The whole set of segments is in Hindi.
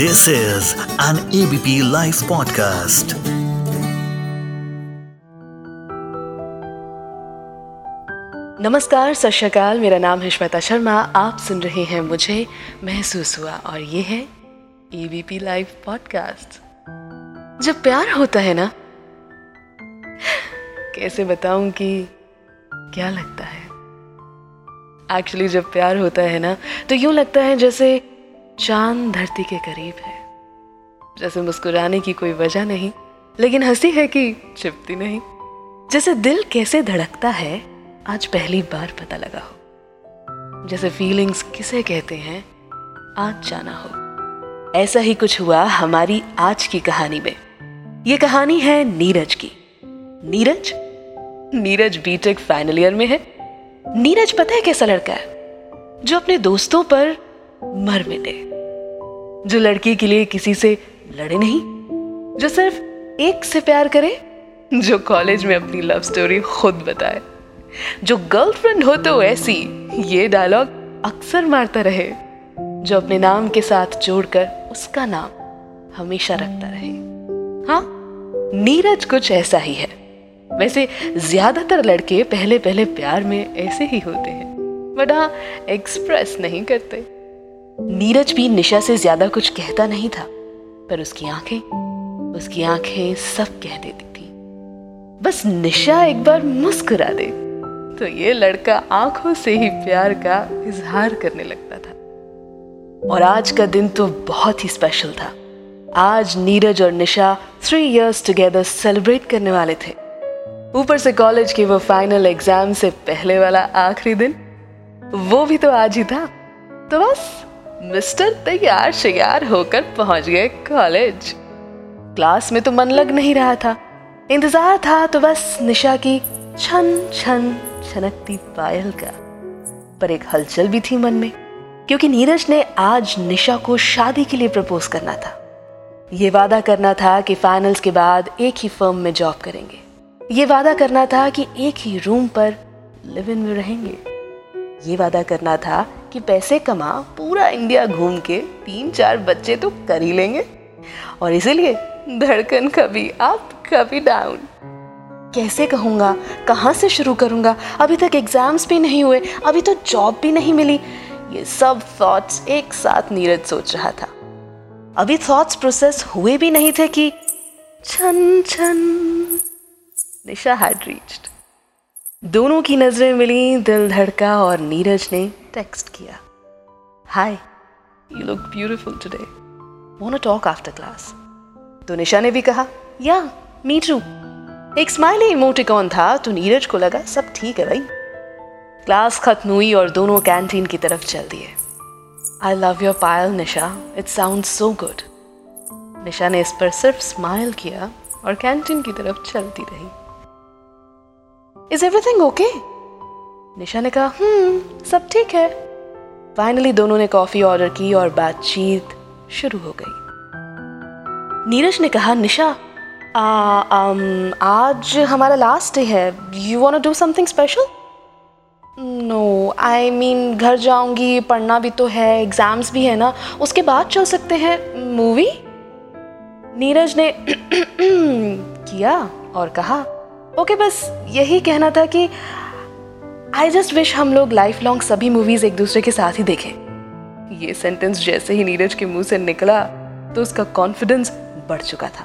This is an ABP Life podcast. नमस्कार, सत मेरा नाम है श्वेता शर्मा। आप सुन रहे हैं मुझे महसूस हुआ और ये है एबीपी लाइव पॉडकास्ट जब प्यार होता है ना, कैसे बताऊँ कि क्या लगता है? एक्चुअली जब प्यार होता है ना तो यूँ लगता है जैसे चाँद धरती के करीब है। जैसे मुस्कुराने की कोई वजह नहीं, लेकिन हँसी है कि चिपती नहीं। जैसे दिल कैसे धड़कता है, आज पहली बार पता लगा हो। जैसे फीलिंग्स किसे कहते हैं, आज जाना हो। ऐसा ही कुछ हुआ हमारी आज की कहानी में। ये कहानी है नीरज की। Neeraj? Neeraj BTech final year में है। नीरज पता है कैसा लड़का है? जो अपने दोस्तों पर मर मिटे। जो लड़की के लिए किसी से लड़े नहीं, जो सिर्फ़ एक से प्यार करे, जो कॉलेज में अपनी लव स्टोरी खुद बताए। जो गर्लफ्रेंड हो तो ऐसी ये डायलॉग अक्सर मारता रहे, जो अपने नाम के साथ जोड़कर उसका नाम हमेशा रखता रहे। हाँ नीरज कुछ ऐसा ही है। वैसे ज़्यादातर लड़के पहले पहले प्यार में ऐसे ही होते हैं बट हाँ एक्सप्रेस नहीं करते। नीरज भी निशा से ज़्यादा कुछ कहता नहीं था, पर उसकी आँखें उसकी आँखें सब कह देती थी। बस निशा एक बार मुस्कुरा दे तो ये लड़का आँखों से ही प्यार का इजहार करने लगता था। और आज का दिन तो बहुत ही स्पेशल था। आज नीरज और Nisha three years together celebrate करने वाले थे। ऊपर से कॉलेज के वो फाइनल एग्ज़ाम से पहले वाला आखिरी दिन, वो भी तो आज ही था। तो बस मिस्टर तैयार श्यार होकर पहुँच गए कॉलेज। क्लास में तो मन लग नहीं रहा था। इंतज़ार था तो बस निशा की छन छन, छनकती पायल का। पर एक हलचल भी थी मन में, क्योंकि नीरज ने आज निशा को शादी के लिए प्रपोज करना था। ये वादा करना था कि फाइनल्स के बाद एक ही फर्म में जॉब करेंगे। ये वादा करना था कि एक ही रूम पर लिव इन में रहेंगे। ये वादा करना था कि पैसे कमा पूरा इंडिया घूम के तीन चार बच्चे तो कर ही लेंगे। और इसीलिए धड़कन कभी अप कभी डाउन कैसे कहूँगा? कहाँ से शुरू करूँगा? अभी तक एग्ज़ाम्स भी नहीं हुए, अभी तो जॉब भी नहीं मिली। ये सब थॉट्स एक साथ नीरज सोच रहा था। अभी थॉट्स प्रोसेस हुए भी नहीं थे कि छन छन। निशा हैड रीच्ड दोनों की नज़रें मिली दिल धड़का और नीरज ने टेक्स्ट किया। Hi you look beautiful today want talk after class तो निशा ने भी कहा या मी टू एक स्माइली इमोटिकॉन था तो नीरज को लगा सब ठीक है भाई. क्लास खत्म हुई और दोनों कैंटीन की तरफ़ चल दिए। I love your payal Nisha. It sound so good Nisha ने इस पर सिर्फ़ स्माइल किया और कैंटीन की तरफ़ चलती रही। इज़ एवरीथिंग ओके निशा ने कहा हम्म सब ठीक है. फाइनली दोनों ने कॉफ़ी ऑर्डर की और बातचीत शुरू हो गई। नीरज ने कहा निशा आ, um, आज हमारा लास्ट डे है। You want do something special no I mean घर जाऊँगी पढ़ना भी तो है एग्ज़ाम्स भी है ना। उसके बाद चल सकते हैं। मूवी नीरज ने किया और कहा ओके बस यही कहना था कि आई जस्ट विश हम लोग लाइफ लॉन्ग सभी मूवीज़ एक दूसरे के साथ ही देखें। ये सेंटेंस जैसे ही नीरज के मुँह से निकला तो उसका कॉन्फिडेंस बढ़ चुका था।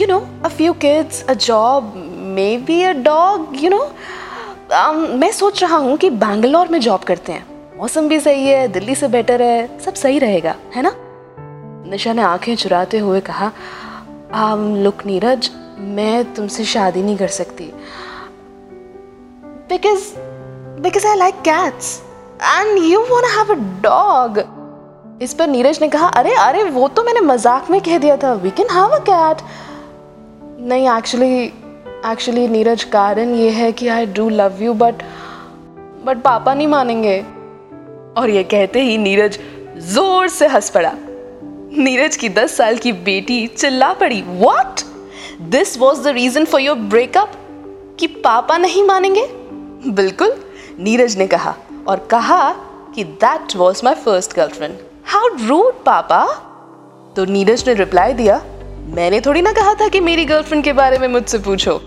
You know a few kids a job maybe a dog you know मैं सोच रहा हूँ कि बैंगलोर में जॉब करते हैं। मौसम भी सही है दिल्ली से बेटर है सब सही रहेगा है ना? निशा ने आँखें चुराते हुए कहा लुक um, नीरज मैं तुमसे शादी नहीं कर सकती। Because because I like cats and you want have a dog इस पर नीरज ने कहा, अरे अरे, वो तो मैंने मज़ाक में कह दिया था। We can have a cat नहीं एक्चुअली एक्चुअली नीरज, कारण ये है कि I do love you but but पापा नहीं मानेंगे। और ये कहते ही नीरज ज़ोर से हंस पड़ा। नीरज की दस साल की बेटी चिल्ला पड़ी। What this was the reason for your breakup कि पापा नहीं मानेंगे? बिल्कुल, नीरज ने कहा और कहा कि that was my first girlfriend how rude पापा। तो नीरज ने रिप्लाई दिया, मैंने थोड़ी ना कहा था कि मेरी गर्लफ्रेंड के बारे में मुझसे पूछो.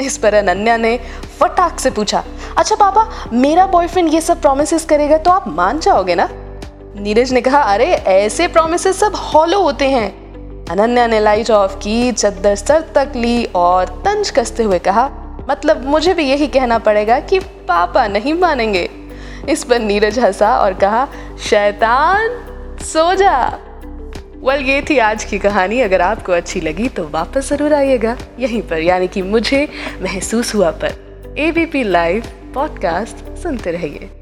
इस पर अनन्या ने फटाक से पूछा अच्छा पापा, मेरा बॉयफ्रेंड ये सब प्रोमिस करेगा तो आप मान जाओगे ना? नीरज ने कहा, अरे, ऐसे प्रोमिस सब हॉलो होते हैं। अनन्या ने लाइट ऑफ़ की, चद्दर सर तक ली और तंज कसते हुए कहा मतलब मुझे भी यही कहना पड़ेगा कि पापा नहीं मानेंगे। इस पर नीरज हंसा और कहा, शैतान, सो जा। वेल ये थी आज की कहानी। अगर आपको अच्छी लगी तो वापस ज़रूर आइएगा। यहीं पर, यानी कि मुझे महसूस हुआ पर। A B P live podcast सुनते रहिए।